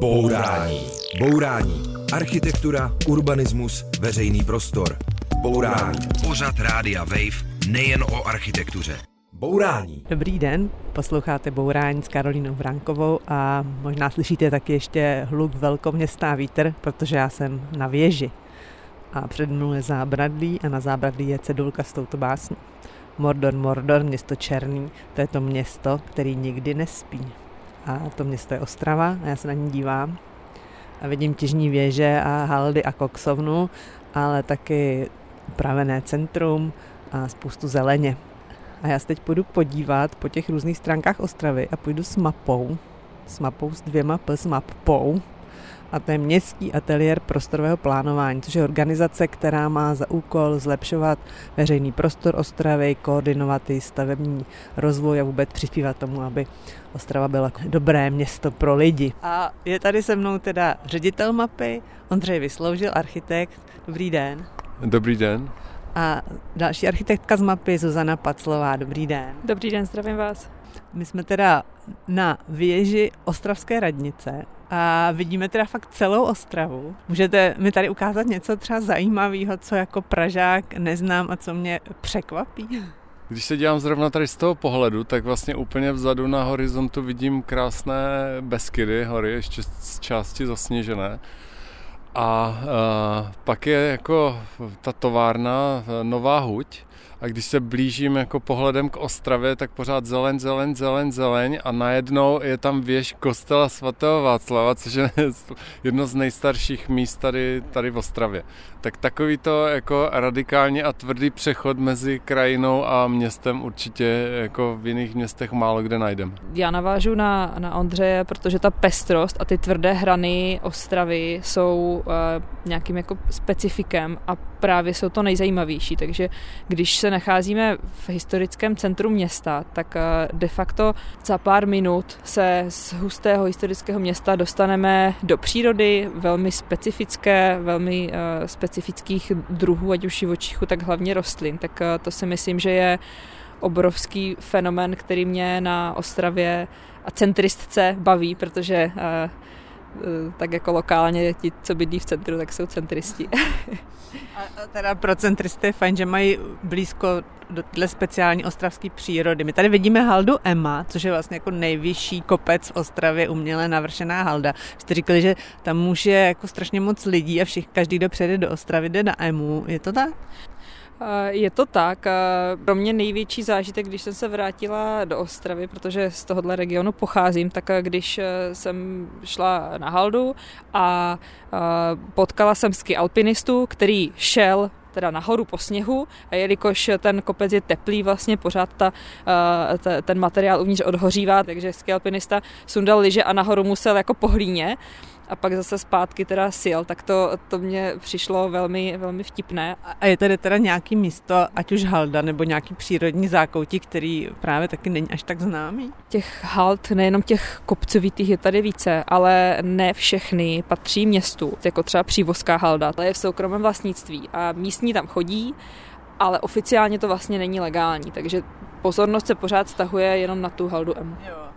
Bourání. Bourání. Architektura, urbanismus, veřejný prostor. Bourání. Pořad Rádia Wave nejen o architektuře. Bourání. Dobrý den, posloucháte Bourání s Karolínou Vránkovou a možná slyšíte taky ještě hluk velkoměstá vítr, protože já jsem na věži. A před mnou je zábradlí a na zábradlí je cedulka s touto básní. Mordor, Mordor, město černý, to je to město, který nikdy nespí. A to město je Ostrava a já se na ní dívám a vidím těžní věže a haldy a koksovnu, ale taky upravené centrum a spoustu zeleně. A já se teď půjdu podívat po těch různých stránkách Ostravy a půjdu s mapou, s mapou s dvěma P, s mapou, a to je Městský ateliér prostorového plánování, což je organizace, která má za úkol zlepšovat veřejný prostor Ostravy, koordinovat i stavební rozvoj a vůbec přispívat tomu, aby Ostrava byla dobré město pro lidi. A je tady se mnou teda ředitel mapy, Ondřej Vysloužil, architekt. Dobrý den. Dobrý den. A další architektka z mapy, Zuzana Paclová. Dobrý den. Dobrý den, zdravím vás. My jsme teda na věži Ostravské radnice a vidíme teda fakt celou Ostravu. Můžete mi tady ukázat něco třeba zajímavého, co jako Pražák neznám a co mě překvapí? Když se dívám zrovna tady z toho pohledu, tak vlastně úplně vzadu na horizontu vidím krásné Beskydy, hory, ještě z části zasněžené. A, a pak je jako ta továrna Nová Huť, a když se blížím jako pohledem k Ostravě, tak pořád zeleň, zeleň, zeleň, zeleň a najednou je tam věž kostela svatého Václava, což je jedno z nejstarších míst tady, tady v Ostravě. Tak takový to jako radikálně a tvrdý přechod mezi krajinou a městem určitě jako v jiných městech málo kde najdeme. Já navážu na, na Ondřeje, protože ta pestrost a ty tvrdé hrany Ostravy jsou uh, nějakým jako specifikem a právě jsou to nejzajímavější, takže když se nacházíme v historickém centru města, tak eh, de facto za pár minut se z hustého historického města dostaneme do přírody, velmi specifické, velmi uh, specifických druhů, ať už živočichů, tak hlavně rostlin. Tak uh, to si myslím, že je obrovský fenomen, který mě na Ostravě a centristce baví, protože uh, tak jako lokálně ti, co bydlí v centru, tak jsou centristi. A teda pro centristy je fajn, že mají blízko do téhle speciální ostravské přírody. My tady vidíme haldu Ema, což je vlastně jako nejvyšší kopec v Ostravě, uměle navršená halda. Jste říkali, že tam už je jako strašně moc lidí a všich, každý, kdo přijede do Ostravy, jde na Emu. Je to tak? Je to tak. Pro mě největší zážitek, když jsem se vrátila do Ostravy, protože z tohohle regionu pocházím, tak když e, jsem šla na haldu a potkala jsem ski alpinistu, který šel teda nahoru po sněhu a jelikož ten kopec je teplý, vlastně pořád ta, ta, ten materiál uvnitř odhořívá, takže ski alpinista sundal liže a nahoru musel jako po hlíně a pak zase zpátky teda sil, tak to, to mě přišlo velmi, velmi vtipné. A je tady teda nějaký místo, ať už halda nebo nějaký přírodní zákoutí, který právě taky není až tak známý? Těch hald, nejenom těch kopcovitých je tady více, ale ne všechny patří městu, jako třeba přívozká halda, to je v soukromém vlastnictví a místní tam chodí, ale oficiálně to vlastně není legální, takže pozornost se pořád stahuje jenom na tu haldu M. Jo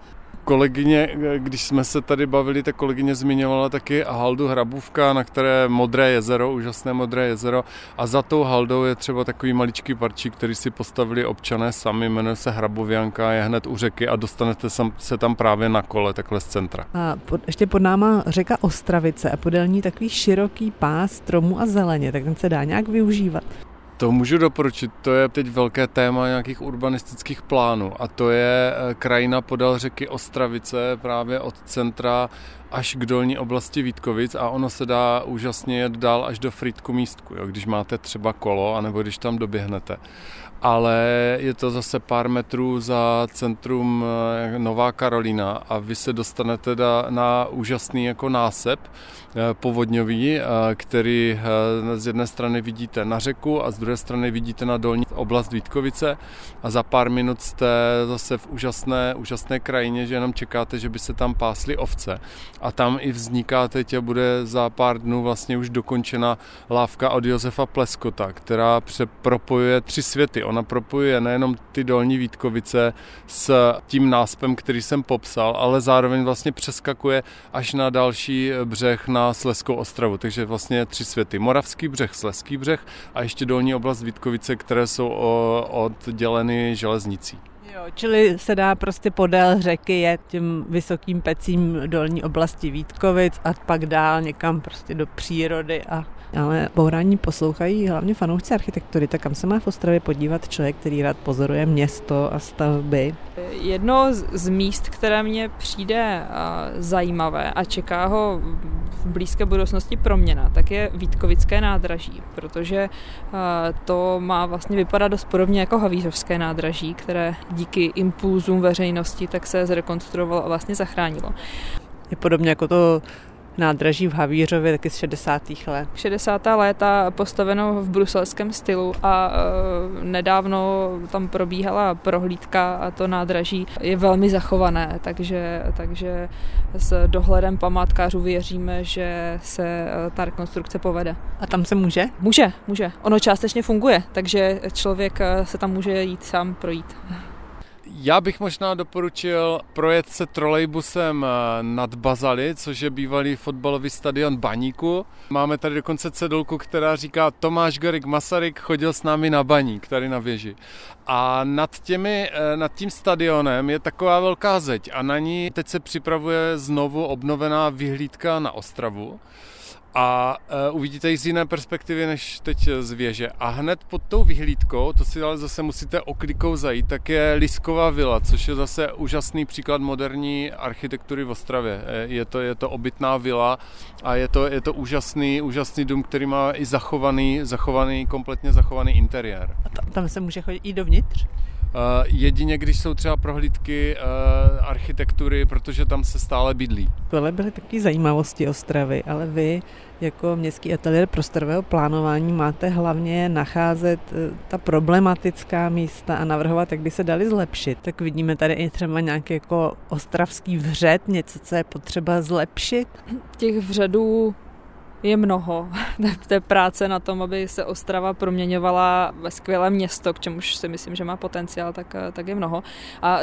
kolegyně, když jsme se tady bavili, tak kolegyně zmiňovala taky haldu Hrabůvka, na které modré jezero, úžasné modré jezero a za tou haldou je třeba takový maličký parčík, který si postavili občané sami, jmenuje se Hrabověnka, je hned u řeky a dostanete se tam právě na kole, takhle z centra. A pod, ještě pod náma řeka Ostravice a podél ní takový široký pás stromů a zeleně, tak ten se dá nějak využívat. To můžu doporučit, to je teď velké téma nějakých urbanistických plánů a to je eh, krajina podél řeky Ostravice právě od centra až k dolní oblasti Vítkovic a ono se dá úžasně jet dál až do Frýdku místku, jo, když máte třeba kolo, anebo když tam doběhnete. Ale je to zase pár metrů za centrum eh, Nová Karolina a vy se dostanete na úžasný jako násep povodňový, eh, který z jedné strany vidíte na řeku a z druhé strany vidíte na dolní oblast Vítkovice a za pár minut jste zase v úžasné, úžasné krajině, že jenom čekáte, že by se tam pásly ovce. A tam i vzniká teď a bude za pár dnů vlastně už dokončena lávka od Josefa Pleskota, která propojuje tři světy. Ona propojuje nejenom ty dolní Vítkovice s tím náspem, který jsem popsal, ale zároveň vlastně přeskakuje až na další břeh na Sleskou ostravu. Takže vlastně tři světy. Moravský břeh, Sleský břeh a ještě dolní oblast Vítkovice, které jsou odděleny železnicí. Jo, čili se dá prostě podél řeky jet tím vysokým pecím dolní oblasti Vítkovic a pak dál někam prostě do přírody a ale bourání poslouchají hlavně fanoušci architektury, tak kam se má v Ostravě podívat člověk, který rád pozoruje město a stavby? Jedno z míst, které mě přijde zajímavé a čeká ho v blízké budoucnosti proměna, tak je Vítkovické nádraží, protože to má vlastně vypadat dost podobně jako Havířovské nádraží, které díky impulzům veřejnosti tak se zrekonstruovalo a vlastně zachránilo. Je podobně jako to nádraží v Havířově taky z 60. let. 60. léta postaveno v bruselském stylu a e, nedávno tam probíhala prohlídka a to nádraží je velmi zachované, takže, takže s dohledem památkářů věříme, že se e, ta rekonstrukce povede. A tam se může? Může, může. Ono částečně funguje, takže člověk e, se tam může jít sám projít. Já bych možná doporučil projet se trolejbusem eh, nad Bazali, což je bývalý fotbalový stadion Baníku. Máme tady dokonce cedulku, která říká Tomáš Garik Masaryk chodil s námi na baník, tady na věži. A nad, těmi, eh, nad tím stadionem je taková velká zeď a na ní teď se připravuje znovu obnovená vyhlídka na Ostravu a uh, uvidíte ji z jiné perspektivy než teď z věže. A hned pod tou vyhlídkou, to si ale zase musíte oklikou zajít, tak je Lisková vila, což je zase úžasný příklad moderní architektury v Ostravě. Eh, je to, je to obytná vila a je to, je to úžasný, úžasný dům, který má i zachovaný, zachovaný, kompletně zachovaný interiér. A tam se může chodit i dovnitř? Uh, jedině, když jsou třeba prohlídky uh, architektury, protože tam se stále bydlí. Tohle byly taky zajímavosti Ostravy, ale vy jako městský ateliér prostorového plánování máte hlavně nacházet uh, ta problematická místa a navrhovat, jak by se dali zlepšit. Tak vidíme tady i třeba nějaký jako ostravský vřet, něco, co je potřeba zlepšit. Těch vředů je mnoho té práce na tom, aby se Ostrava proměňovala ve skvělé město, k čemuž si myslím, že má potenciál, tak, tak je mnoho. A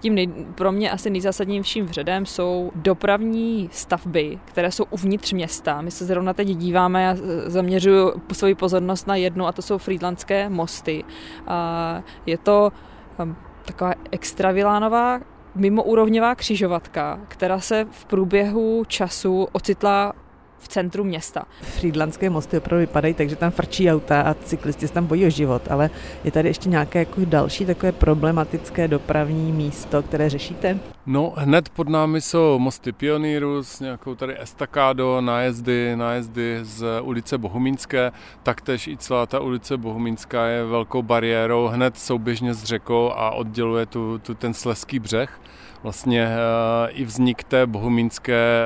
tím nej, pro mě asi nejzásadnějším vředem jsou dopravní stavby, které jsou uvnitř města. My se zrovna teď díváme, já zaměřuju svoji pozornost na jednu a to jsou Friedlandské mosty. A je to um, taková extravilánová mimoúrovňová křižovatka, která se v průběhu času ocitla v centru města. Friedlandské mosty opravdu vypadají takže tam frčí auta a cyklisti se tam bojí o život, ale je tady ještě nějaké jako další takové problematické dopravní místo, které řešíte? No, hned pod námi jsou mosty pionýrů s nějakou tady estakádo, nájezdy, nájezdy z ulice Bohumínské, taktéž i celá ta ulice Bohumínská je velkou bariérou hned souběžně s řekou a odděluje tu, tu ten sleský břeh vlastně uh, i vznik té bohumínské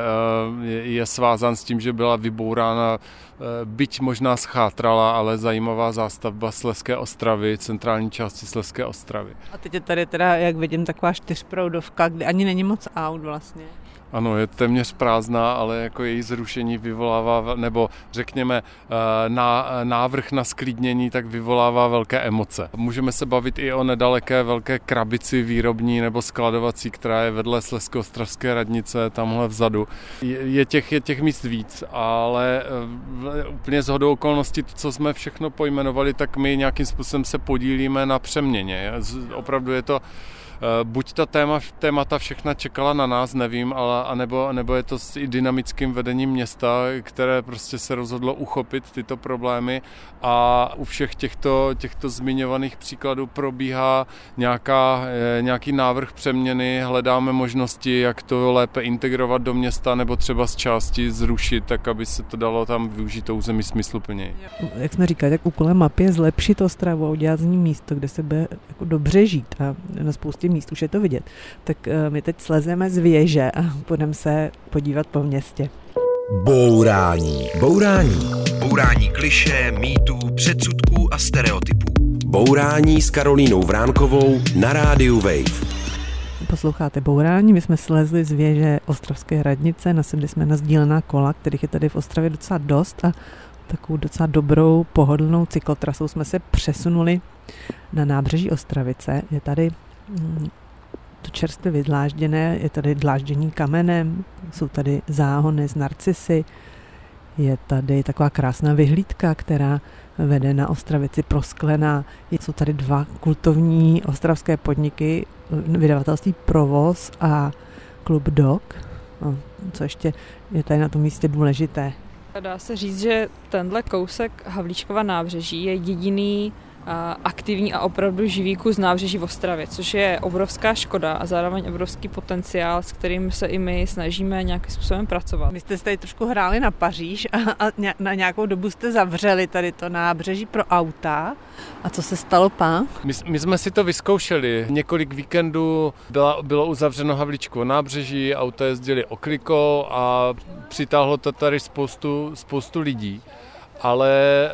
uh, je, svázan s tím, že byla vybourána, uh, byť možná schátrala, ale zajímavá zástavba Sleské ostravy, centrální části Sleské ostravy. A teď je tady teda, jak vidím, taková čtyřproudovka, kde ani není moc aut vlastně. Ano, je téměř prázdná, ale jako její zrušení vyvolává, nebo řekněme eh, na, návrh na sklidnění, tak vyvolává velké emoce. Můžeme se bavit i o nedaleké velké krabici výrobní nebo skladovací, která je vedle Slesko-Ostravské radnice, tamhle vzadu. Je, je, těch, je těch míst víc, ale eh, úplně z hodou okolností, co jsme všechno pojmenovali, tak my nějakým způsobem se podílíme na přeměně. Opravdu je to buď ta téma, témata všechna čekala na nás, nevím, ale, anebo, anebo je to s i dynamickým vedením města, které prostě se rozhodlo uchopit tyto problémy. A u všech těchto, těchto zmiňovaných příkladů probíhá nějaká, eh, nějaký návrh přeměny, hledáme možnosti, jak to lépe integrovat do města nebo třeba z části zrušit, tak aby se to dalo tam využít to území smysluplně. Jak jsme říkali, tak úkolem mapy je zlepšit Ostravu a udělat z ní místo, kde se bude jako dobře žít. A na spoustě míst už je to vidět. Tak eh, my teď slezeme z věže a budeme se podívat po městě. Bourání. Bourání. Bourání kliše, mýtů, předsudků a stereotypů. Bourání s Karolínou Vránkovou na rádiu Wave. Posloucháte Bourání, my jsme slezli z věže Ostravské hradnice, nasedli jsme na sdílená kola, kterých je tady v Ostravě docela dost a takovou docela dobrou, pohodlnou cyklotrasou jsme se přesunuli na nábřeží Ostravice. Je tady to čerstvě vydlážděné, je tady dláždění kamenem, jsou tady záhony z narcisy, je tady taková krásná vyhlídka, která vede na Ostravici prosklená. Jsou tady dva kultovní ostravské podniky, vydavatelství Provoz a Klub Dog. Co ještě je tady na tom místě důležité? Dá se říct, že tenhle kousek Havlíčkova nábřeží je jediný aktivní a opravdu živý kus nábřeží v Ostravě, což je obrovská škoda a zároveň obrovský potenciál, s kterým se i my snažíme nějakým způsobem pracovat. Vy jste tady trošku hráli na Paříž a, a na nějakou dobu jste zavřeli tady to nábřeží pro auta. A co se stalo pán? My, my jsme si to vyzkoušeli. Několik víkendů byla, bylo uzavřeno Havlíčkovo nábřeží, auta jezdili okliko a přitáhlo to tady spoustu, spoustu lidí ale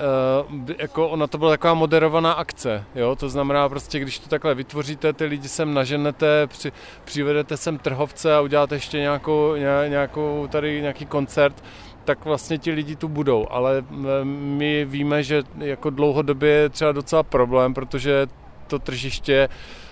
uh, jako ona to byla taková moderovaná akce, jo? to znamená prostě, když to takhle vytvoříte, ty lidi sem naženete, při, přivedete sem trhovce a uděláte ještě nějakou, nějakou tady nějaký koncert, tak vlastně ti lidi tu budou, ale eh, my víme, že jako dlouhodobě je třeba docela problém, protože to tržiště Eh,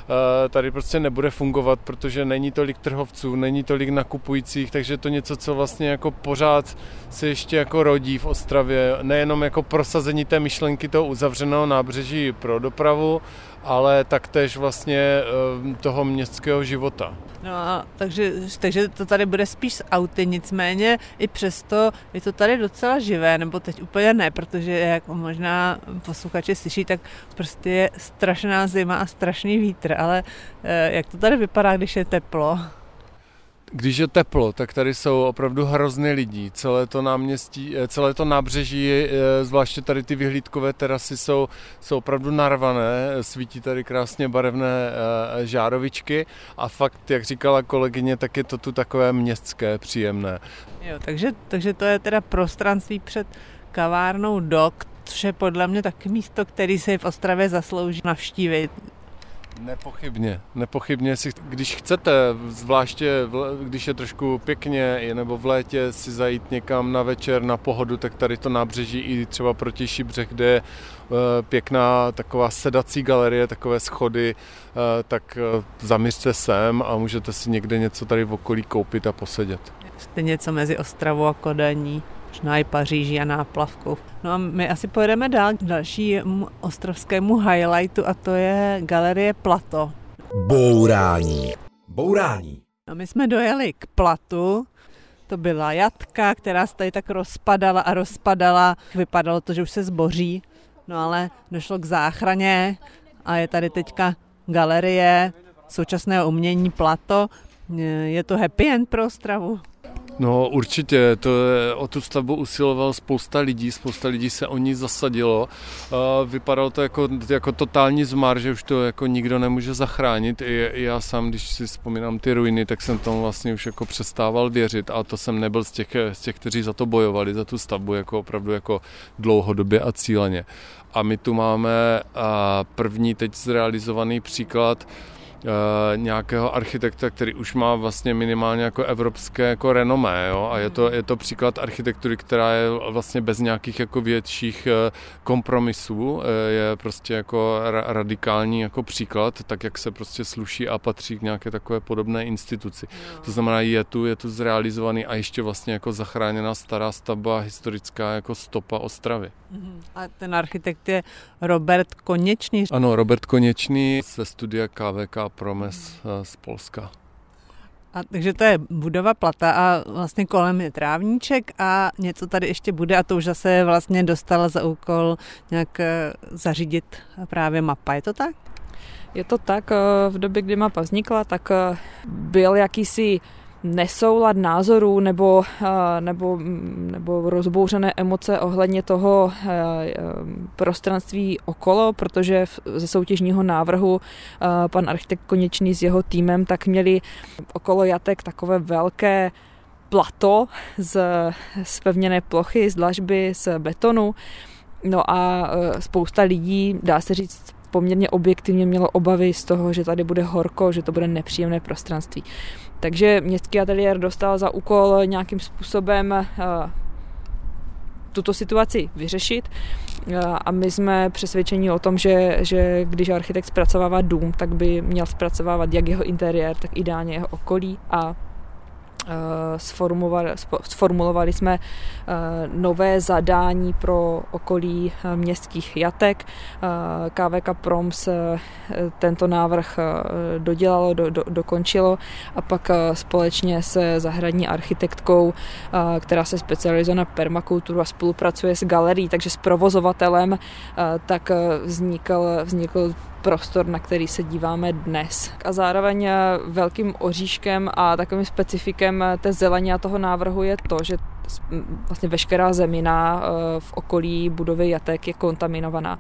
tady prostě nebude fungovat, protože není tolik trhovců, není tolik nakupujících, takže to něco, co vlastně jako pořád se ještě jako rodí v Ostravě, nejenom jako prosazení té myšlenky toho uzavřeného nábřeží pro dopravu, ale taktéž vlastně eh, toho městského života. No a takže, takže to tady bude spíš s auty, nicméně i přesto je to tady docela živé, nebo teď úplně ne, protože jak možná posluchači slyší, tak prostě je strašná zima a strašný vítr, ale eh, jak to tady vypadá, když je teplo? Když je teplo, tak tady jsou opravdu hrozně lidí. Celé to náměstí, eh, celé to nábřeží, eh, zvláště tady ty vyhlídkové terasy jsou, jsou opravdu narvané. Svítí tady krásně barevné eh, žárovičky a fakt, jak říkala kolegyně, tak je to tu takové městské, příjemné. Jo, takže, takže to je teda prostranství před kavárnou Dok, což je podle mě taky místo, který se v Ostravě zaslouží navštívit. Nepochybně, nepochybně, si, když chcete, zvláště když je trošku pěkně, nebo v létě si zajít někam na večer, na pohodu, tak tady to nábřeží i třeba protější břeh, kde je e, pěkná taková sedací galerie, takové schody, e, tak e, zaměřte sem a můžete si někde něco tady v okolí koupit a posedět. Jste něco mezi Ostravou a Kodaní možná i Paříží a náplavkou. No a my asi pojedeme dál k dalšímu ostrovskému highlightu a to je galerie Plato. Bourání. Bourání. No my jsme dojeli k Platu, to byla jatka, která se tady tak rozpadala a rozpadala. Vypadalo to, že už se zboří, no ale došlo k záchraně a je tady teďka galerie současného umění Plato. Je to happy end pro Ostravu? No určitě, to je, o tu stavbu usiloval spousta lidí, spousta lidí se o ní zasadilo. Vypadalo to jako, jako totální zmar, že už to jako nikdo nemůže zachránit. I, I já sám, když si vzpomínám ty ruiny, tak jsem tomu vlastně už jako přestával věřit a to jsem nebyl z těch, z těch kteří za to bojovali, za tu stavbu, jako opravdu jako dlouhodobě a cíleně. A my tu máme první teď zrealizovaný příklad nějakého architekta, který už má vlastně minimálně jako evropské jako renomé, jo? a je to, je to příklad architektury, která je vlastně bez nějakých jako větších eh, kompromisů, eh, je prostě jako radikální jako příklad, tak jak se prostě sluší a patří k nějaké takové podobné instituci. To znamená, je tu, je tu zrealizovaný a ještě vlastně jako zachráněná stará stavba, historická jako stopa Ostravy. A ten architekt je Robert Konečný. Ano, Robert Konečný ze studia KVK Promes eh, z Polska. A, takže to je budova plata a vlastně kolem je trávníček a něco tady ještě bude a to už zase vlastně dostala za úkol nějak eh, zařídit právě mapa, je to tak? Je to tak, eh, v době, kdy mapa vznikla, tak byl jakýsi nesoulad názorů nebo, eh, nebo, nebo rozbouřené emoce ohledně toho eh, eh, prostranství okolo, protože ze soutěžního návrhu pan architekt Konečný s jeho týmem tak měli okolo jatek takové velké plato z, z pevněné plochy, z dlažby, z betonu. No a spousta lidí, dá se říct, poměrně objektivně mělo obavy z toho, že tady bude horko, že to bude nepříjemné prostranství. Takže městský ateliér dostal za úkol nějakým způsobem eh, tuto situaci vyřešit. Eh, a my jsme přesvědčeni o tom, že, že když architekt zpracovává dům, tak by měl zpracovávat jak jeho interiér, tak ideálně jeho okolí a sformulovali, sformulovali jsme eh, nové zadání pro okolí eh, městských jatek. KVK Proms tento návrh dodělalo, do, do, dokončilo a pak společně se zahradní architektkou, která se specializuje na permakulturu a spolupracuje s galerií, takže s provozovatelem, tak vznikl, vznikl prostor, na který se díváme dnes. A zároveň eh, velkým oříškem a takovým specifikem eh, té zeleně a toho návrhu je to, že vlastně veškerá zemina eh, v okolí budovy Jatek je kontaminovaná.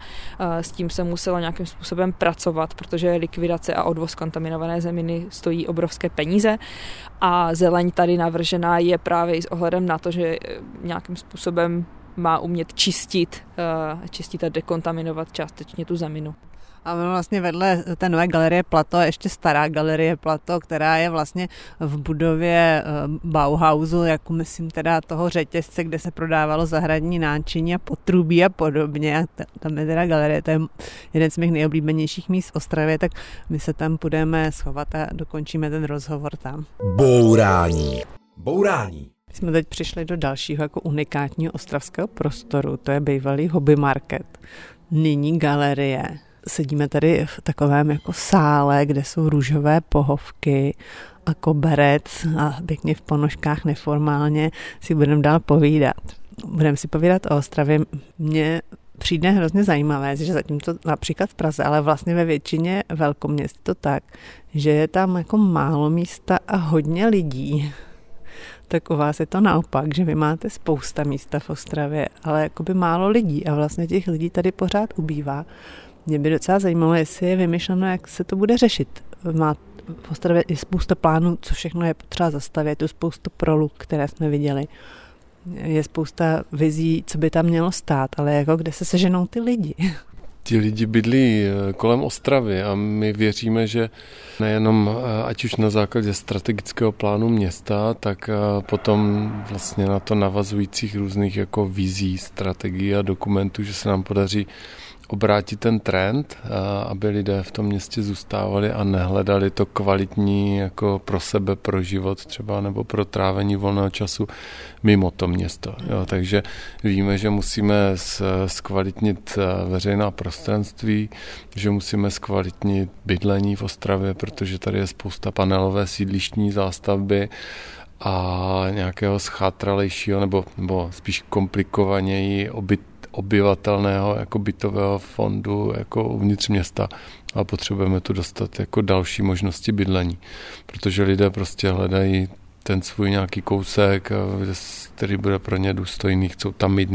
S tím se muselo nějakým způsobem pracovat, protože likvidace a odvoz kontaminované zeminy stojí obrovské peníze a zeleň tady navržená je právě i s ohledem na to, že nějakým způsobem má umět čistit, čistit a dekontaminovat částečně tu zeminu. A vlastně vedle té nové galerie Plato je ještě stará galerie Plato, která je vlastně v budově eh, Bauhausu, jako myslím teda toho řetězce, kde se prodávalo zahradní náčiní a potrubí a podobně. A tam je teda galerie, to je jeden z mých nejoblíbenějších míst v Ostravě, tak my se tam budeme schovat a dokončíme ten rozhovor tam. Bourání. Bourání. My jsme teď přišli do dalšího jako unikátního ostravského prostoru, to je bývalý hobby market. Nyní galerie sedíme tady v takovém jako sále, kde jsou růžové pohovky a koberec a pěkně v ponožkách neformálně si budeme dál povídat. Budeme si povídat o Ostravě. Mně přijde hrozně zajímavé, že zatím to například v Praze, ale vlastně ve většině velkoměst to tak, že je tam jako málo místa a hodně lidí. Tak u vás je to naopak, že vy máte spousta místa v Ostravě, ale jakoby málo lidí a vlastně těch lidí tady pořád ubývá. Mě by docela zajímalo, jestli je vymyšleno, jak se to bude řešit. Má v Ostravě je spousta plánů, co všechno je potřeba zastavit, je tu spousta proluk, které jsme viděli. Je spousta vizí, co by tam mělo stát, ale jako kde se seženou ty lidi. Ti lidi bydlí eh, kolem Ostravy a my věříme, že nejenom eh, ať už na základě strategického plánu města, tak eh, potom vlastně na to navazujících různých jako vizí, strategií a dokumentů, že se nám podaří obrátit ten trend, aby lidé v tom městě zůstávali a nehledali to kvalitní jako pro sebe, pro život třeba nebo pro trávení volného času mimo to město. Jo, takže víme, že musíme zkvalitnit veřejná prostranství, že musíme zkvalitnit bydlení v Ostravě, protože tady je spousta panelové sídlištní zástavby, a nějakého schátralejšího nebo, nebo spíš komplikovaněji obyt, obyvatelného jako bytového fondu jako uvnitř města a potřebujeme tu dostat jako další možnosti bydlení, protože lidé prostě hledají ten svůj nějaký kousek, který bude pro ně důstojný, chcou tam mít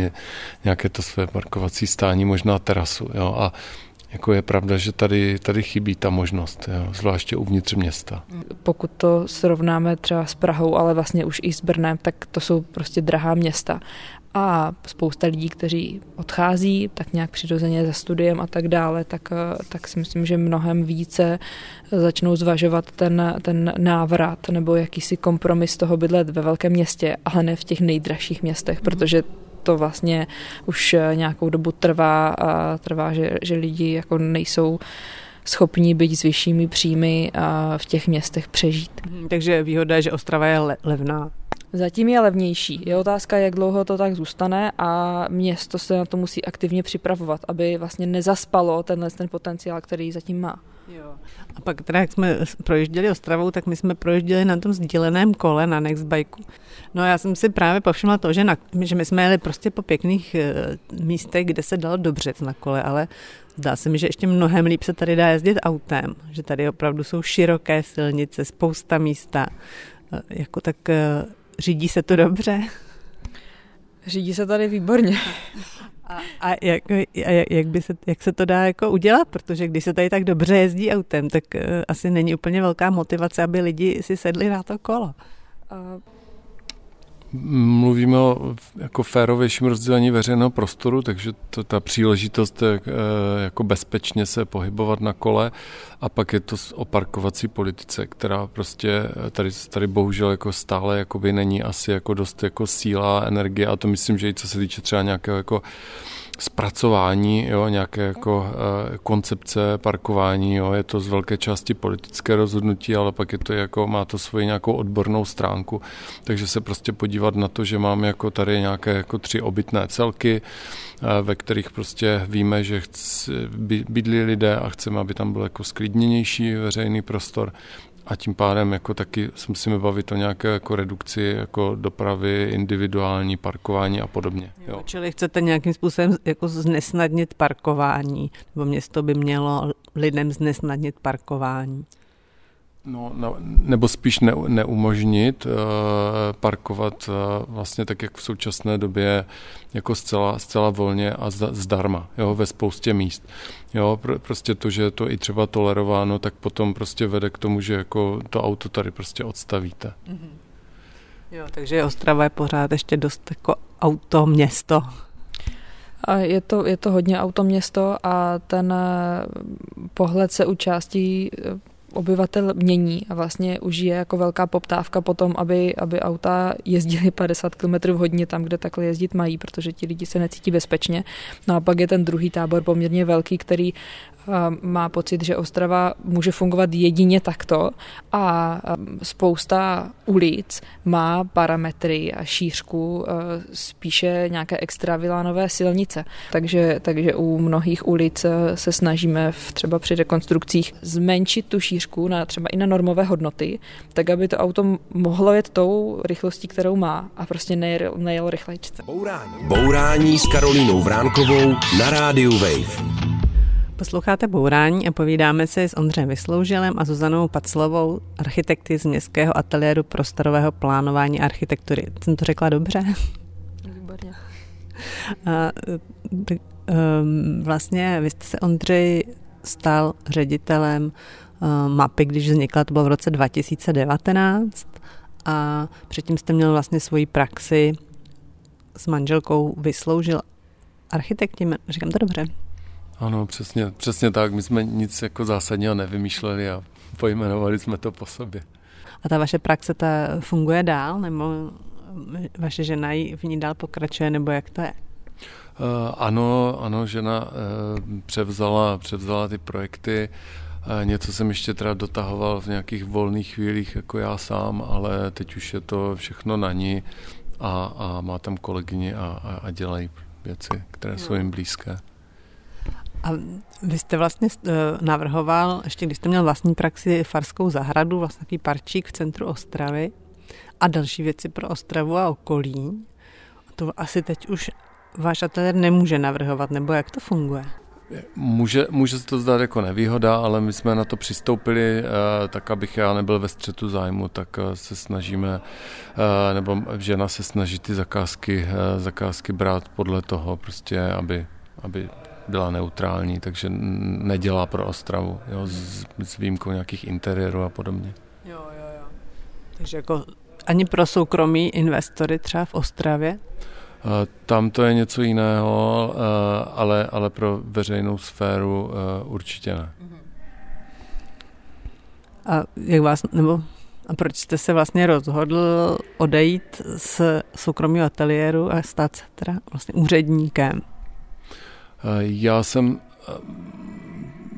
nějaké to své parkovací stání, možná terasu. Jo? A jako je pravda, že tady, tady chybí ta možnost, jo, zvláště uvnitř města. Pokud to srovnáme třeba s Prahou, ale vlastně už i s Brnem, tak to jsou prostě drahá města a spousta lidí, kteří odchází tak nějak přirozeně za studiem a tak dále, tak, eh, tak si myslím, že mnohem více začnou zvažovat ten, ten návrat nebo jakýsi kompromis toho bydlet ve velkém městě, ale ne v těch nejdražších městech, mhm. protože to vlastně už eh, nějakou dobu trvá a trvá, že, že lidi jako nejsou schopní být s vyššími příjmy a v těch městech přežít. Mhm, takže výhoda je, že Ostrava je levná. Zatím je levnější. Je otázka, jak dlouho to tak zůstane a město se na to musí aktivně připravovat, aby vlastně nezaspalo tenhle ten potenciál, který zatím má. Jo. A pak teda, jak jsme projížděli Ostravou, tak my jsme projížděli na tom sdíleném kole na Nextbike. No já jsem si právě povšimla to, že, na, že my jsme jeli prostě po pěkných e, místech, kde se dalo dobře na kole, ale zdá se mi, že ještě mnohem líp se tady dá jezdit autem, že tady opravdu jsou široké silnice, spousta místa. E, jako tak e, Řídí se to dobře? Řídí se tady výborně. A, a, jak, a jak, by se, jak se to dá jako udělat? Protože když se tady tak dobře jezdí autem, tak uh, asi není úplně velká motivace, aby lidi si sedli na to kolo. Uh, mluvíme o jako férovějším rozdělení veřejného prostoru, takže to, ta příležitost je, eh, jako bezpečně se pohybovat na kole a pak je to o parkovací politice, která prostě tady, tady bohužel jako stále není asi jako dost jako síla, energie a to myslím, že i co se týče třeba nějakého jako zpracování, jo, nějaké jako e, koncepce parkování, jo, je to z velké části politické rozhodnutí, ale pak je to jako, má to svoji nějakou odbornou stránku, takže se prostě podívat na to, že máme jako tady nějaké jako tři obytné celky, e, ve kterých prostě víme, že chci, bydlí lidé a chceme, aby tam byl jako sklidněnější veřejný prostor, a tím pádem jako taky se musíme bavit o nějaké jako redukci jako dopravy, individuální parkování a podobně. Jo. Čili chcete nějakým způsobem jako znesnadnit parkování, nebo město by mělo lidem znesnadnit parkování? No, no, nebo spíš ne, neumožnit uh, parkovat uh, vlastně tak, jak v současné době jako zcela, zcela volně a zdarma, jo, ve spoustě míst. Jo, pr- prostě to, že je to i třeba tolerováno, tak potom prostě vede k tomu, že jako to auto tady prostě odstavíte. Mm-hmm. Jo, takže Ostrava je pořád ještě dost jako auto město. A je to, je to hodně automěsto a ten eh, pohled se u částí obyvatel mění a vlastně už je jako velká poptávka po tom, aby, aby auta jezdily 50 km v hodině tam, kde takhle jezdit mají, protože ti lidi se necítí bezpečně. No a pak je ten druhý tábor poměrně velký, který má pocit, že Ostrava může fungovat jedině takto a spousta ulic má parametry a šířku spíše nějaké extravilánové silnice. Takže, takže u mnohých ulic se snažíme v, třeba při rekonstrukcích zmenšit tu šířku na třeba i na normové hodnoty, tak aby to auto mohlo jet tou rychlostí, kterou má a prostě nejelo, nejelo rychlejčce. Bourání. Bourání s Karolínou Vránkovou na rádiu Wave. Posloucháte Bourání a povídáme se s Ondřejem Vysloužilem a Zuzanou Paclovou, architekty z Městského ateliéru prostorového plánování architektury. Jsem to řekla dobře? Výborně. A, tak, um, vlastně vy jste se, Ondřej, stal ředitelem mapy, když vznikla, to bylo v roce 2019 a předtím jste měl vlastně svoji praxi s manželkou Vysloužil architekti, říkám to dobře? Ano, přesně, přesně tak. My jsme nic jako zásadního nevymýšleli a pojmenovali jsme to po sobě. A ta vaše praxe ta funguje dál, nebo vaše žena v ní dál pokračuje, nebo jak to je? Uh, ano, ano, žena uh, převzala, převzala ty projekty. Uh, něco jsem ještě teda dotahoval v nějakých volných chvílích jako já sám, ale teď už je to všechno na ní a, a má tam kolegyni a, a, a dělají věci, které jsou jim blízké. A vy jste vlastně eh, navrhoval, ještě když jste měl vlastní praxi, Farskou zahradu, vlastně takový parčík v centru Ostravy a další věci pro Ostravu a okolí. To asi teď už váš ateliér nemůže navrhovat, nebo jak to funguje? Může, může se to zdát jako nevýhoda, ale my jsme na to přistoupili, eh, tak abych já nebyl ve střetu zájmu, tak eh, se snažíme, nebo žena se snaží ty zakázky, zakázky brát podle toho, prostě, aby, aby byla neutrální, takže nedělá pro Ostravu, jo, s, s výjimkou nějakých interiérů a podobně. Jo, jo, jo. Takže jako ani pro soukromí investory třeba v Ostravě? Tam to je něco jiného, ale, ale pro veřejnou sféru určitě ne. Mhm. A jak vás, nebo a proč jste se vlastně rozhodl odejít z soukromého ateliéru a stát se teda vlastně úředníkem? Já jsem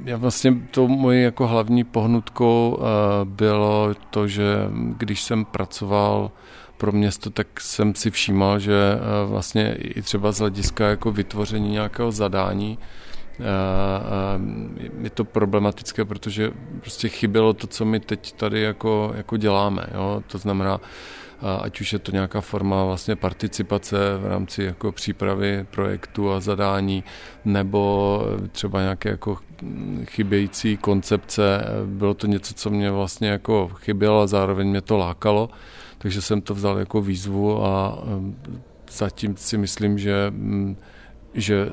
já vlastně to moje jako hlavní pohnutkou bylo to, že když jsem pracoval pro město, tak jsem si všímal, že vlastně i třeba z hlediska jako vytvoření nějakého zadání je to problematické, protože prostě chybělo to, co my teď tady jako, jako děláme. Jo? To znamená, ať už je to nějaká forma vlastně participace v rámci jako přípravy projektu a zadání, nebo třeba nějaké jako chybějící koncepce. Bylo to něco, co mě vlastně jako chybělo a zároveň mě to lákalo, takže jsem to vzal jako výzvu a zatím si myslím, že mm, že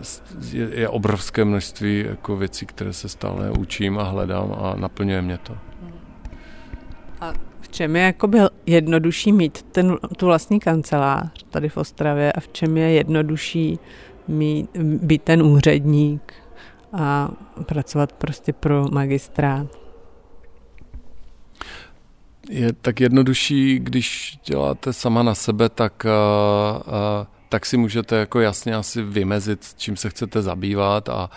je obrovské množství jako věcí, které se stále učím a hledám a naplňuje mě to. A čem je jako byl jednodušší mít ten, tu vlastní kancelář tady v Ostravě a v čem je jednodušší mít, být ten úředník a pracovat prostě pro magistrát? Je tak jednodušší, když děláte sama na sebe, tak, uh, uh, tak si můžete jako jasně asi vymezit, čím se chcete zabývat a,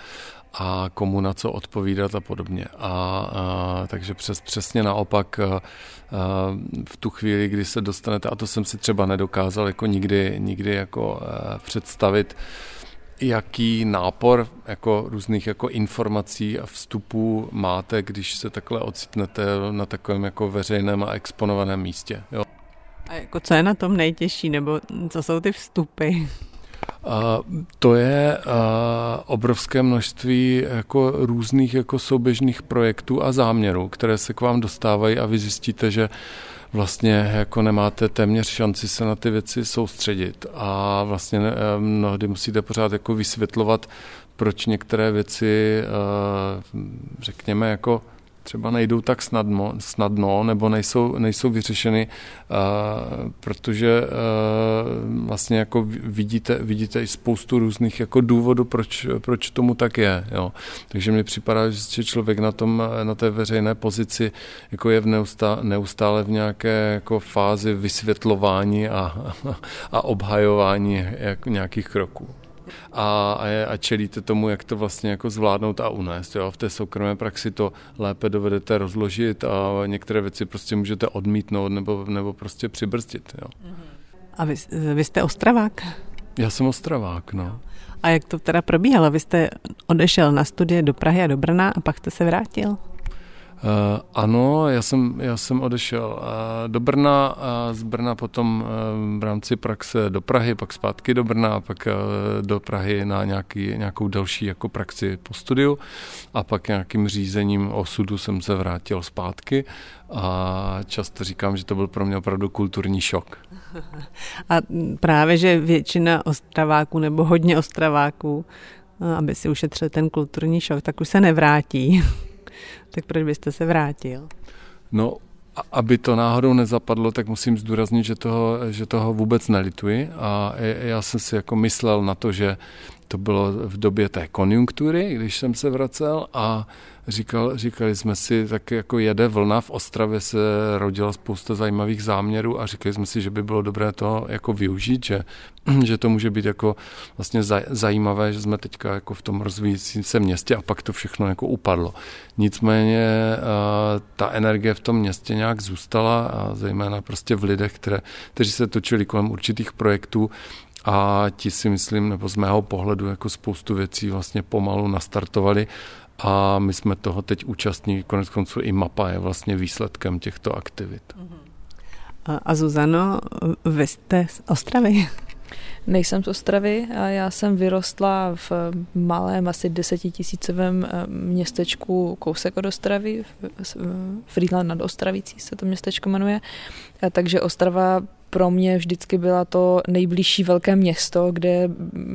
a komu na co odpovídat a podobně. A, a takže přes, přesně naopak a, a, v tu chvíli, kdy se dostanete, a to jsem si třeba nedokázal jako nikdy, nikdy jako a, představit, jaký nápor jako různých jako informací a vstupů máte, když se takhle ocitnete na takovém jako veřejném a exponovaném místě. Jo. A jako co je na tom nejtěžší, nebo co jsou ty vstupy? To je obrovské množství jako různých jako souběžných projektů a záměrů, které se k vám dostávají a vy zjistíte, že vlastně jako nemáte téměř šanci se na ty věci soustředit. A vlastně mnohdy musíte pořád jako vysvětlovat, proč některé věci, řekněme, jako třeba nejdou tak snadno, snadno nebo nejsou, nejsou vyřešeny, uh, protože uh, vlastně jako vidíte, vidíte i spoustu různých jako důvodů, proč, proč tomu tak je. Jo. Takže mi připadá, že člověk na, tom, na té veřejné pozici jako je v neustále, neustále v nějaké jako fázi vysvětlování a, a obhajování jak, nějakých kroků a, a čelíte tomu, jak to vlastně jako zvládnout a unést. Jo? V té soukromé praxi to lépe dovedete rozložit a některé věci prostě můžete odmítnout nebo, nebo prostě přibrzdit. Jo? A vy, vy jste Ostravák? Já jsem Ostravák, no. A jak to teda probíhalo? Vy jste odešel na studie do Prahy a do Brna a pak jste se vrátil? Uh, ano, já jsem, já jsem odešel uh, do Brna a z Brna potom uh, v rámci praxe do Prahy, pak zpátky do Brna a pak do Prahy na nějaký, nějakou další jako praxi po studiu a pak nějakým řízením osudu jsem se vrátil zpátky a často říkám, že to byl pro mě opravdu kulturní šok. A právě, že většina ostraváků nebo hodně ostraváků, aby si ušetřil ten kulturní šok, tak už se nevrátí tak proč byste se vrátil? No, aby to náhodou nezapadlo, tak musím zdůraznit, že toho, že toho vůbec nelituji a já jsem si jako myslel na to, že to bylo v době té konjunktury, když jsem se vracel a říkal, říkali jsme si, tak jako jede vlna, v Ostravě se rodila spousta zajímavých záměrů a říkali jsme si, že by bylo dobré to jako využít, že, že to může být jako vlastně zajímavé, že jsme teďka jako v tom rozvíjícím se městě a pak to všechno jako upadlo. Nicméně ta energie v tom městě nějak zůstala a zejména prostě v lidech, které, kteří se točili kolem určitých projektů a ti si myslím, nebo z mého pohledu jako spoustu věcí vlastně pomalu nastartovali a my jsme toho teď účastní, konec konců i mapa je vlastně výsledkem těchto aktivit. A, a Zuzano, vy jste z Ostravy? Nejsem z Ostravy a já jsem vyrostla v malém, asi desetitisícovém eh, městečku kousek od Ostravy, Friedland nad Ostravicí se to městečko jmenuje. Takže Ostrava pro mě vždycky byla to nejbližší velké město, kde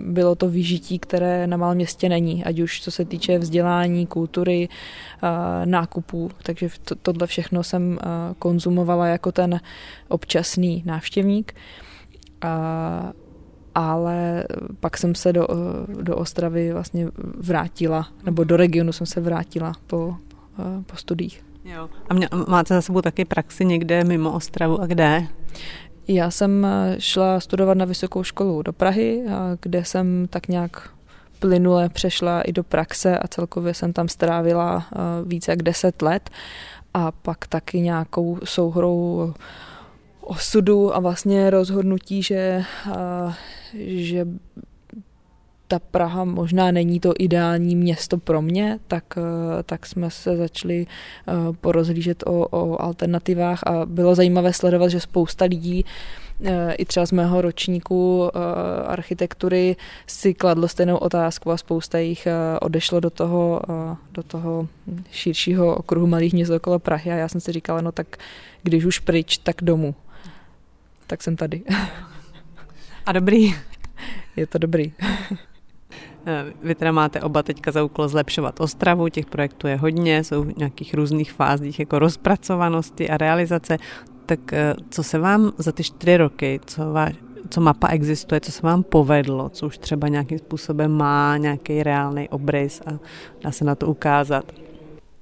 bylo to vyžití, které na malém městě není, ať už co se týče vzdělání, kultury, nákupů. Takže to, tohle všechno jsem konzumovala jako ten občasný návštěvník. A, ale pak jsem se do, do Ostravy vlastně vrátila, nebo do regionu jsem se vrátila po, po studiích. Jo. A mě, máte za sebou taky praxi někde mimo Ostravu a kde? Já jsem eh, šla studovat na vysokou školu do Prahy, kde jsem tak nějak plynule přešla i do praxe a celkově jsem tam strávila eh, více jak deset let a pak taky nějakou souhrou osudu a vlastně rozhodnutí, že, eh, že ta Praha možná není to ideální město pro mě, tak, eh, tak jsme se začali eh, porozhlížet o, o alternativách a bylo zajímavé sledovat, že spousta lidí eh, i třeba z mého ročníku architektury si kladlo stejnou otázku a spousta jich odešlo do toho, do toho širšího okruhu malých měst okolo Prahy a já jsem si říkala, no tak když už pryč, tak domů. Tak jsem tady. A dobrý. Je to dobrý. Eh, vy teda máte oba teďka za úkol zlepšovat Ostravu, těch projektů je hodně, jsou v nějakých různých fázích jako rozpracovanosti a realizace. Tak eh, co se vám za ty čtyři roky, co, váš, co mapa existuje, co se vám povedlo, co už třeba nějakým způsobem má nějaký reálný obrys a dá se na to ukázat?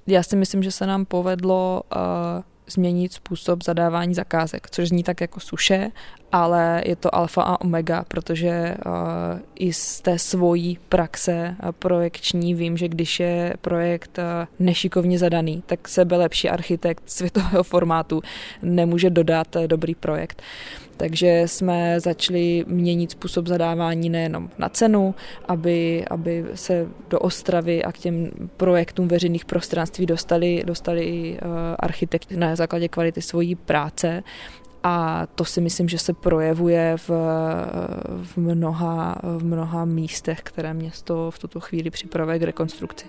Já si myslím, že se nám povedlo uh, změnit způsob zadávání zakázek, což zní tak jako suše, ale je to alfa a omega, protože uh, i z té svojí praxe uh, projekční vím, že když je projekt uh, nešikovně zadaný, tak sebe lepší architekt světového formátu nemůže dodat dobrý projekt. Takže jsme začali měnit způsob zadávání nejenom na cenu, aby, aby se do Ostravy a k těm projektům veřejných prostranství dostali, dostali uh, architekti na základě kvality svojí práce, a to si myslím, že se projevuje v, v, mnoha, v mnoha místech, které město v tuto chvíli připravuje k rekonstrukci.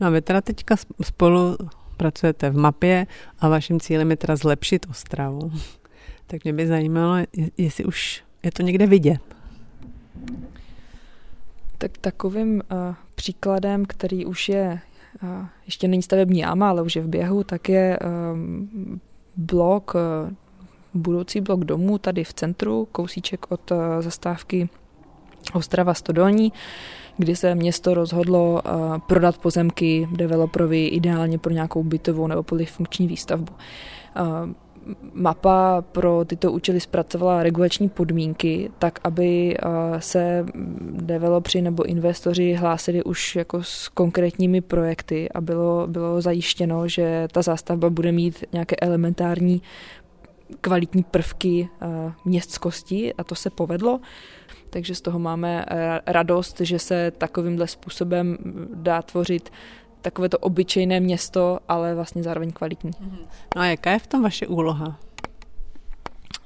No a vy teda teďka spolu pracujete v mapě a vaším cílem je teda zlepšit Ostravu. Tak mě by zajímalo, jestli už je to někde vidět. Tak takovým uh, příkladem, který už je, uh, ještě není stavební jáma, ale už je v běhu, tak je um, blok, uh, budoucí blok domů tady v centru, kousíček od uh, zastávky Ostrava Stodolní, kdy se město rozhodlo uh, prodat pozemky developerovi ideálně pro nějakou bytovou nebo polyfunkční výstavbu. Uh, mapa pro tyto účely zpracovala regulační podmínky, tak aby eh, se developři nebo investoři hlásili už jako s konkrétními projekty a bylo, bylo zajištěno, že ta zástavba bude mít nějaké elementární kvalitní prvky eh, městskosti a to se povedlo. Takže z toho máme radost, že se takovýmhle způsobem dá tvořit takové to obyčejné město, ale vlastně zároveň kvalitní. No a jaká je v tom vaše úloha?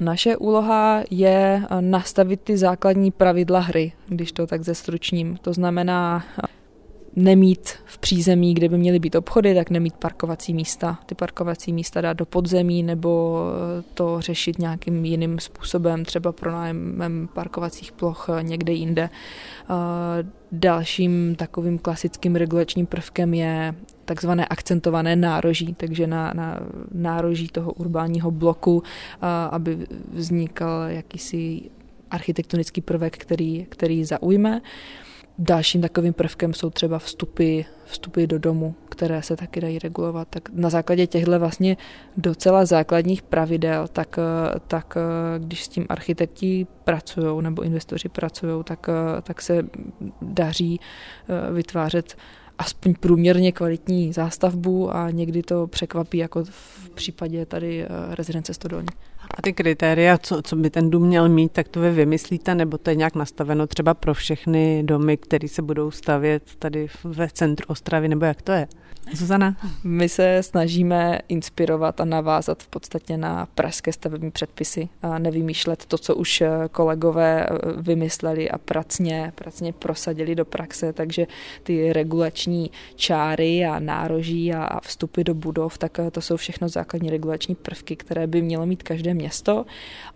Naše úloha je nastavit ty základní pravidla hry, když to tak zestručním. To znamená nemít v přízemí, kde by měly být obchody, tak nemít parkovací místa. Ty parkovací místa dát do podzemí nebo to řešit nějakým jiným způsobem, třeba pronájmem parkovacích ploch někde jinde. Dalším takovým klasickým regulačním prvkem je takzvané akcentované nároží, takže na, na nároží toho urbánního bloku, aby vznikl jakýsi architektonický prvek, který, který zaujme. Dalším takovým prvkem jsou třeba vstupy, vstupy do domu, které se taky dají regulovat. Tak na základě těchto vlastně docela základních pravidel, tak, tak když s tím architekti pracují nebo investoři pracují, tak, tak se daří eh, vytvářet aspoň průměrně kvalitní zástavbu a někdy to překvapí, jako v případě tady eh, rezidence Stodolní. A ty kritéria, co, co by ten dům měl mít, tak to vy vymyslíte, nebo to je nějak nastaveno třeba pro všechny domy, které se budou stavět tady ve centru Ostravy, nebo jak to je? Zuzana? My se snažíme inspirovat a navázat v podstatě na pražské stavební předpisy a nevymýšlet to, co už eh, kolegové eh, vymysleli a pracně, pracně prosadili do praxe, takže ty regulační čáry a nároží a vstupy do budov, tak eh, to jsou všechno základní regulační prvky, které by mělo mít každé město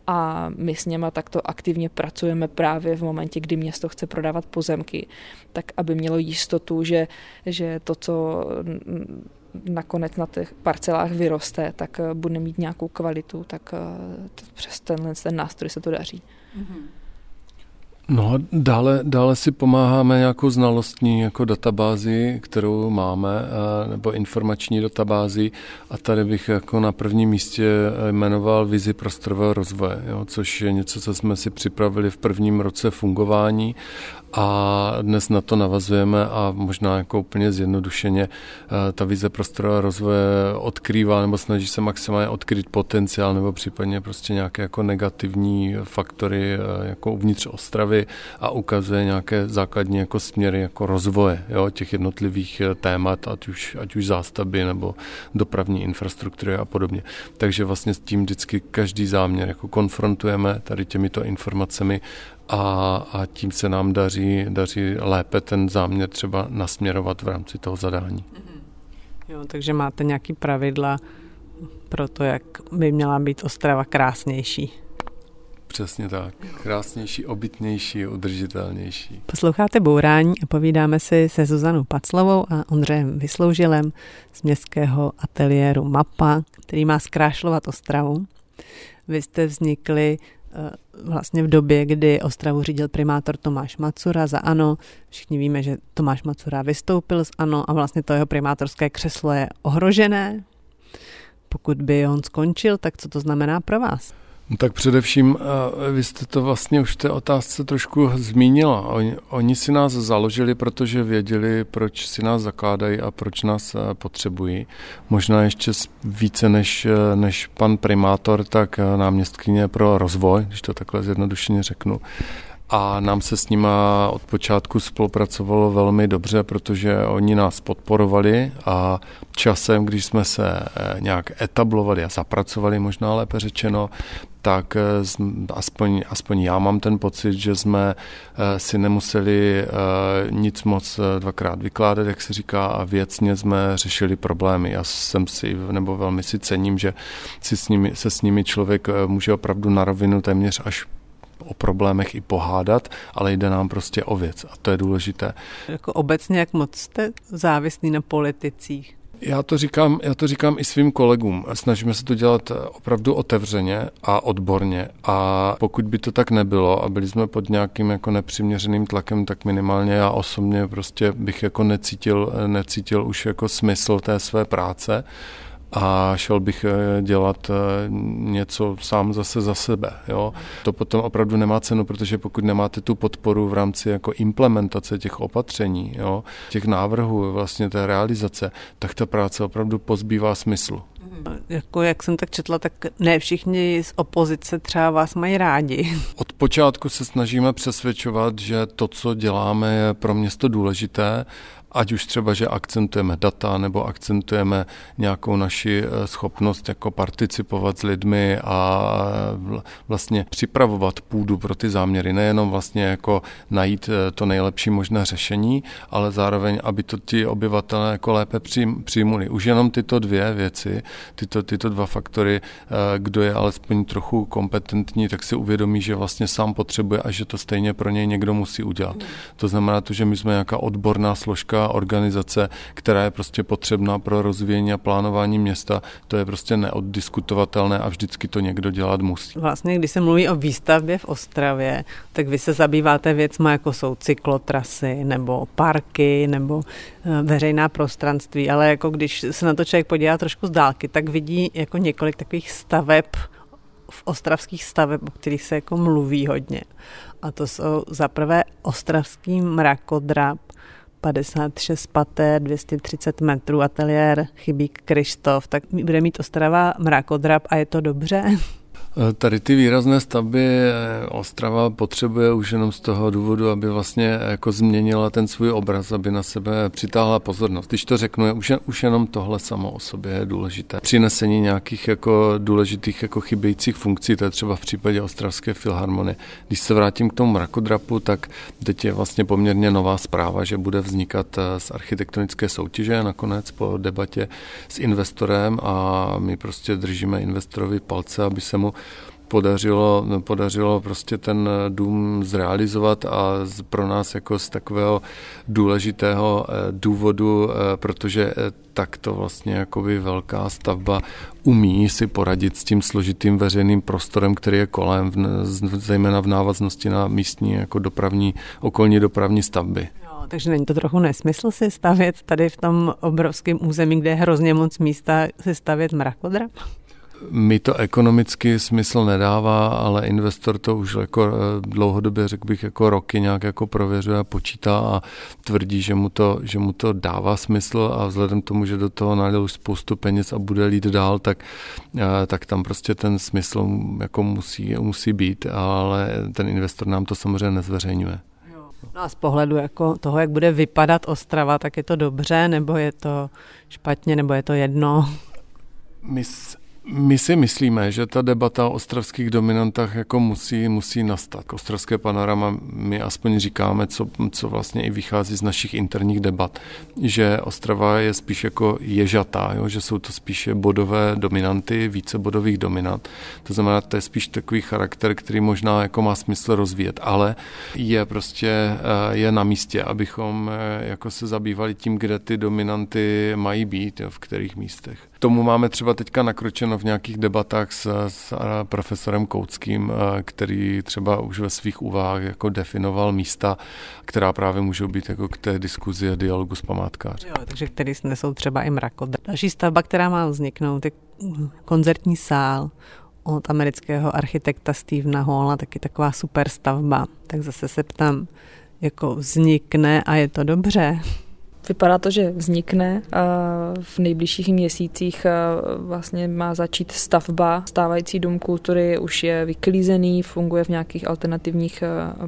a my s něma takto aktivně pracujeme právě v momentě, kdy město chce prodávat pozemky, tak aby mělo jistotu, že, že to, co nakonec na těch parcelách vyroste, tak eh, bude mít nějakou kvalitu, tak eh, přes tenhle ten nástroj se to daří. Mm-hmm. No dále, dále si pomáháme nějakou znalostní jako databázi, kterou máme, eh, nebo informační databázi. A tady bych jako na prvním místě jmenoval vizi prostorového rozvoje, jo, což je něco, co jsme si připravili v prvním roce fungování a dnes na to navazujeme a možná jako úplně zjednodušeně eh, ta vize prostorového rozvoje odkrývá nebo snaží se maximálně odkryt potenciál nebo případně prostě nějaké jako negativní faktory eh, jako uvnitř Ostravy a ukazuje nějaké základní jako směry jako rozvoje jo, těch jednotlivých eh, témat, ať už, ať už zástavby nebo dopravní infrastruktury a podobně. Takže vlastně s tím vždycky každý záměr jako konfrontujeme tady těmito informacemi a, a tím se nám daří, daří lépe ten záměr třeba nasměrovat v rámci toho zadání. Jo, takže máte nějaký pravidla pro to, jak by měla být Ostrava krásnější. Přesně tak. Krásnější, obytnější, udržitelnější. Posloucháte Bourání a povídáme si se Zuzanou Paclovou a Ondřejem Vysloužilem z městského ateliéru MAPA, který má zkrášlovat Ostravu. Vy jste vznikli vlastně v době, kdy Ostravu řídil primátor Tomáš Macura za ANO. Všichni víme, že Tomáš Macura vystoupil z ANO a vlastně to jeho primátorské křeslo je ohrožené. Pokud by on skončil, tak co to znamená pro vás? No tak především, vy jste to vlastně už v té otázce trošku zmínila. Oni, oni si nás založili, protože věděli, proč si nás zakládají a proč nás potřebují. Možná ještě více než, eh, než pan primátor, tak náměstkyně pro rozvoj, když to takhle zjednodušeně řeknu a nám se s nima od počátku spolupracovalo velmi dobře, protože oni nás podporovali a časem, když jsme se nějak etablovali a zapracovali, možná lépe řečeno, tak eh, aspoň, aspoň já mám ten pocit, že jsme eh, si nemuseli eh, nic moc dvakrát vykládat, jak se říká, a věcně jsme řešili problémy. Já jsem si, nebo velmi si cením, že si s nimi, se s nimi člověk může opravdu na rovinu téměř až o problémech i pohádat, ale jde nám prostě o věc a to je důležité. Jako obecně, jak moc jste závislí na politicích? Já to, říkám, já to říkám i svým kolegům. Snažíme se to dělat opravdu otevřeně a odborně. A pokud by to tak nebylo a byli jsme pod nějakým jako nepřiměřeným tlakem, tak minimálně já osobně prostě bych jako necítil, necítil už jako smysl té své práce a šel bych eh, dělat eh, něco sám zase za sebe. Jo. To potom opravdu nemá cenu, protože pokud nemáte tu podporu v rámci jako implementace těch opatření, jo, těch návrhů, vlastně té realizace, tak ta práce opravdu pozbývá smyslu. Jako jak jsem tak četla, tak ne všichni z opozice třeba vás mají rádi. Od počátku se snažíme přesvědčovat, že to, co děláme, je pro město důležité ať už třeba, že akcentujeme data nebo akcentujeme nějakou naši eh, schopnost jako participovat s lidmi a vlastně připravovat půdu pro ty záměry, nejenom vlastně jako najít eh, to nejlepší možné řešení, ale zároveň, aby to ti obyvatelé jako lépe přijmuli. Už jenom tyto dvě věci, tyto, tyto dva faktory, eh, kdo je alespoň trochu kompetentní, tak si uvědomí, že vlastně sám potřebuje a že to stejně pro něj někdo musí udělat. To znamená to, že my jsme nějaká odborná složka organizace, která je prostě potřebná pro rozvíjení a plánování města, to je prostě neoddiskutovatelné a vždycky to někdo dělat musí. Vlastně, když se mluví o výstavbě v Ostravě, tak vy se zabýváte věcma, jako jsou cyklotrasy nebo parky nebo eh, veřejná prostranství, ale jako když se na to člověk podívá trošku z dálky, tak vidí jako několik takových staveb, v ostravských staveb, o kterých se jako mluví hodně. A to jsou za prvé ostravský mrakodrap, 56 paté, 230 metrů, ateliér Chybík Krištof, tak bude mít Ostrava mrakodrap a je to dobře? Eh, tady ty výrazné stavby eh, Ostrava potřebuje už jenom z toho důvodu, aby vlastně jako změnila ten svůj obraz, aby na sebe přitáhla pozornost. Když to řeknu, už, už jenom tohle samo o sobě je důležité. Přinesení nějakých jako důležitých jako chybějících funkcí, to je třeba v případě Ostravské filharmonie. Když se vrátím k tomu mrakodrapu, tak teď je vlastně poměrně nová zpráva, že bude vznikat eh, z architektonické soutěže nakonec po debatě s investorem a my prostě držíme investorovi palce, aby se mu podařilo, podařilo prostě ten dům zrealizovat a pro nás jako z takového důležitého eh, důvodu, eh, protože eh, tak to vlastně jakoby velká stavba umí si poradit s tím složitým veřejným prostorem, který je kolem, zejména v návaznosti na místní jako dopravní, okolní dopravní stavby. takže není to trochu nesmysl si stavět tady v tom obrovském území, kde je hrozně moc místa, si stavět mrakodrap? Mi to ekonomicky smysl nedává, ale investor to už jako eh, dlouhodobě, řekl bych, jako roky nějak jako prověřuje a počítá a tvrdí, že mu to, že mu to dává smysl a vzhledem k tomu, že do toho nalil už spoustu peněz a bude lít dál, tak, eh, tak tam prostě ten smysl jako musí, musí být, ale ten investor nám to samozřejmě nezveřejňuje. No a z pohledu jako toho, jak bude vypadat Ostrava, tak je to dobře, nebo je to špatně, nebo je to jedno? My My si myslíme, že ta debata o ostravských dominantách jako musí, musí nastat. Ostravské panorama my aspoň říkáme, co, co vlastně i vychází z našich interních debat, že Ostrava je spíš jako ježatá, jo? že jsou to spíše bodové dominanty, více bodových dominant. To znamená, to je spíš takový charakter, který možná jako má smysl rozvíjet, ale je prostě eh, je na místě, abychom eh, jako se zabývali tím, kde ty dominanty mají být, jo? v kterých místech tomu máme třeba teďka nakročeno v nějakých debatách s, s profesorem Kouckým, který třeba už ve svých úvahách jako definoval místa, která právě můžou být jako k té diskuzi a dialogu s památkáři. Jo, takže který snesou třeba i mrakot. Další stavba, která má vzniknout, je koncertní sál od amerického architekta Stevena Halla, taky taková super stavba. Tak zase se ptám, jako vznikne a je to dobře? Vypadá to, že vznikne. V nejbližších měsících vlastně má začít stavba. Stávající dům kultury už je vyklízený, funguje v nějakých alternativních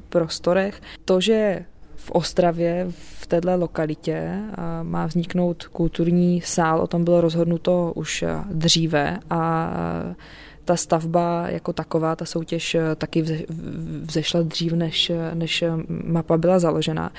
prostorech. To, že v Ostravě, v této lokalitě, má vzniknout kulturní sál, o tom bylo rozhodnuto už dříve a ta stavba jako taková, ta soutěž taky vzešla dřív, než, než mapa byla založena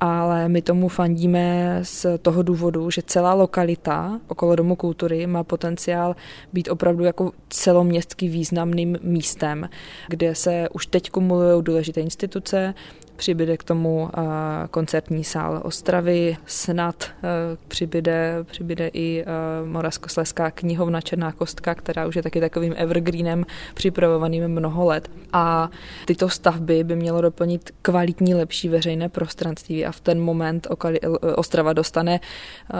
ale my tomu fandíme z toho důvodu, že celá lokalita okolo Domu kultury má potenciál být opravdu jako celoměstský významným místem, kde se už teď kumulují důležité instituce, přibyde k tomu koncertní sál Ostravy, snad eh, přibyde, přibyde i eh, Moravskoslezská knihovna Černá kostka, která už je taky takovým evergreenem připravovaným mnoho let. A tyto stavby by mělo doplnit kvalitní, lepší veřejné prostranství a v ten moment Ostrava dostane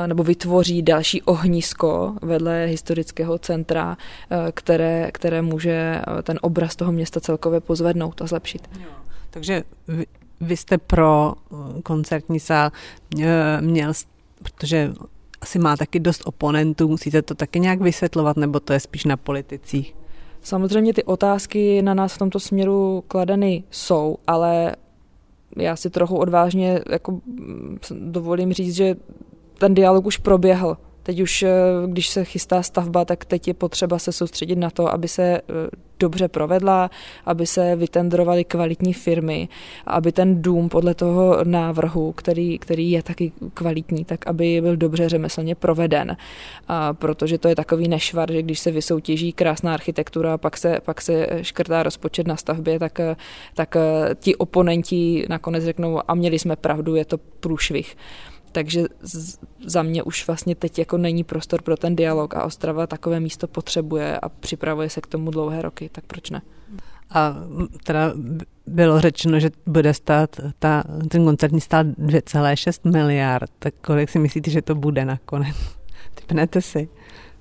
nebo vytvoří další ohnisko vedle historického centra, které, které může ten obraz toho města celkově pozvednout a zlepšit. Takže vy jste pro eh, koncertní sál eh, měl, protože asi má taky dost oponentů, musíte to taky nějak vysvětlovat, nebo to je spíš na politicích? Samozřejmě ty otázky na nás v tomto směru kladeny jsou, ale já si trochu odvážně jako mm, dovolím říct, že ten dialog už proběhl. Teď už, eh, když se chystá stavba, tak teď je potřeba se soustředit na to, aby se dobře provedla, aby se vytendrovaly kvalitní firmy, aby ten dům podle toho návrhu, který, který je taky kvalitní, tak aby byl dobře řemeslně proveden. A protože to je takový nešvar, že když se vysoutěží krásná architektura a pak se, pak se škrtá rozpočet na stavbě, tak, tak ti oponenti nakonec řeknou a měli jsme pravdu, je to průšvih takže za mě už vlastně teď jako není prostor pro ten dialog a Ostrava takové místo potřebuje a připravuje se k tomu dlouhé roky, tak proč ne? A teda bylo řečeno, že bude stát ta, ten koncertní stát 2,6 miliard, tak kolik si myslíte, že to bude nakonec? Typnete si?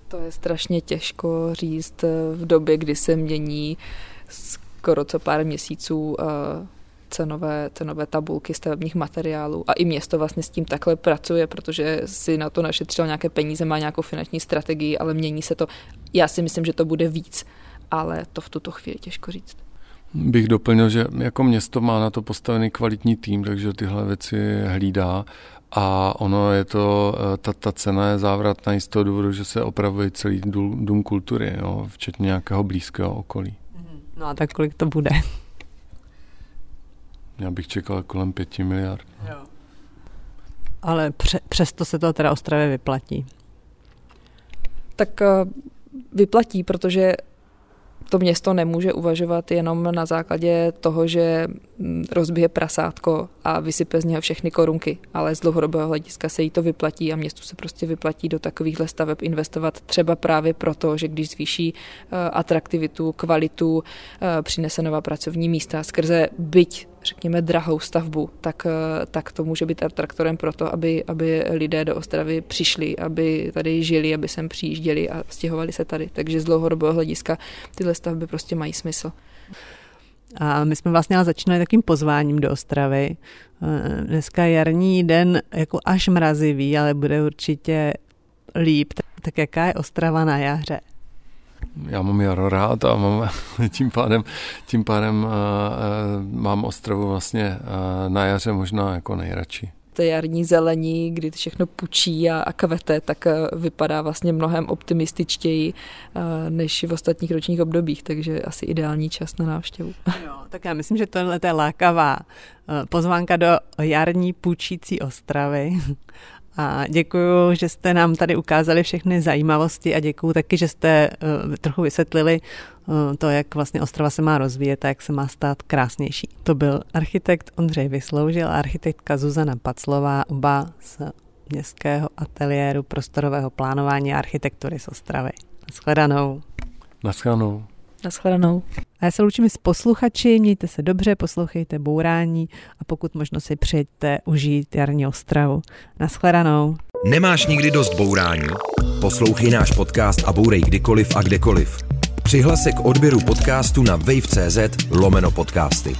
To je strašně těžko říct v době, kdy se mění skoro co pár měsíců uh, cenové, cenové tabulky stavebních materiálů a i město vlastně s tím takhle pracuje, protože si na to našetřilo nějaké peníze, má nějakou finanční strategii, ale mění se to. Já si myslím, že to bude víc, ale to v tuto chvíli těžko říct. Bych doplnil, že jako město má na to postavený kvalitní tým, takže tyhle věci hlídá a ono je to, eh, ta, ta cena je závratná i z toho důvodu, že se opravuje celý dům, dům kultury, jo, včetně nějakého blízkého okolí. No a tak kolik to bude? Já bych čekal kolem pěti miliard. Jo. Ale pře- přesto se to teda Ostravě vyplatí. Tak eh, vyplatí, protože to město nemůže uvažovat jenom na základě toho, že rozbije prasátko a vysype z něho všechny korunky, ale z dlouhodobého hlediska se jí to vyplatí a městu se prostě vyplatí do takovýchhle staveb investovat třeba právě proto, že když zvýší eh, atraktivitu, kvalitu, eh, přinese nová pracovní místa skrze byť řekněme, drahou stavbu, tak, eh, tak to může být atraktorem pro to, aby, aby lidé do Ostravy přišli, aby tady žili, aby sem přijížděli a stěhovali se tady. Takže z dlouhodobého hlediska tyhle stavby prostě mají smysl. A my jsme vlastně začínali takým pozváním do Ostravy. Eh, dneska jarní den jako až mrazivý, ale bude určitě líp. Tak jaká je Ostrava na jaře? já mám jaro rád a mám, tím pádem, tím pádem uh, mám Ostravu vlastně uh, na jaře možná jako nejradši. Té jarní zelení, kdy všechno pučí a, a kvete, tak vypadá vlastně mnohem optimističtěji než v ostatních ročních obdobích, takže asi ideální čas na návštěvu. Jo, tak já myslím, že tohle je lákavá pozvánka do jarní pučící ostravy a děkuji, že jste nám tady ukázali všechny zajímavosti a děkuji taky, že jste uh, trochu vysvětlili uh, to, jak vlastně Ostrava se má rozvíjet a jak se má stát krásnější. To byl architekt Ondřej Vysloužil a architektka Zuzana Paclová, oba z městského ateliéru prostorového plánování a architektury z Ostravy. Naschledanou. Naschledanou. Naschledanou. A já se loučím s posluchači, mějte se dobře, poslouchejte bourání a pokud možno si přijďte užít jarní ostravu. Naschledanou. Nemáš nikdy dost bourání? Poslouchej náš podcast a bourej kdykoliv a kdekoliv. Přihlas se k odběru podcastu na wave.cz lomeno podcasty.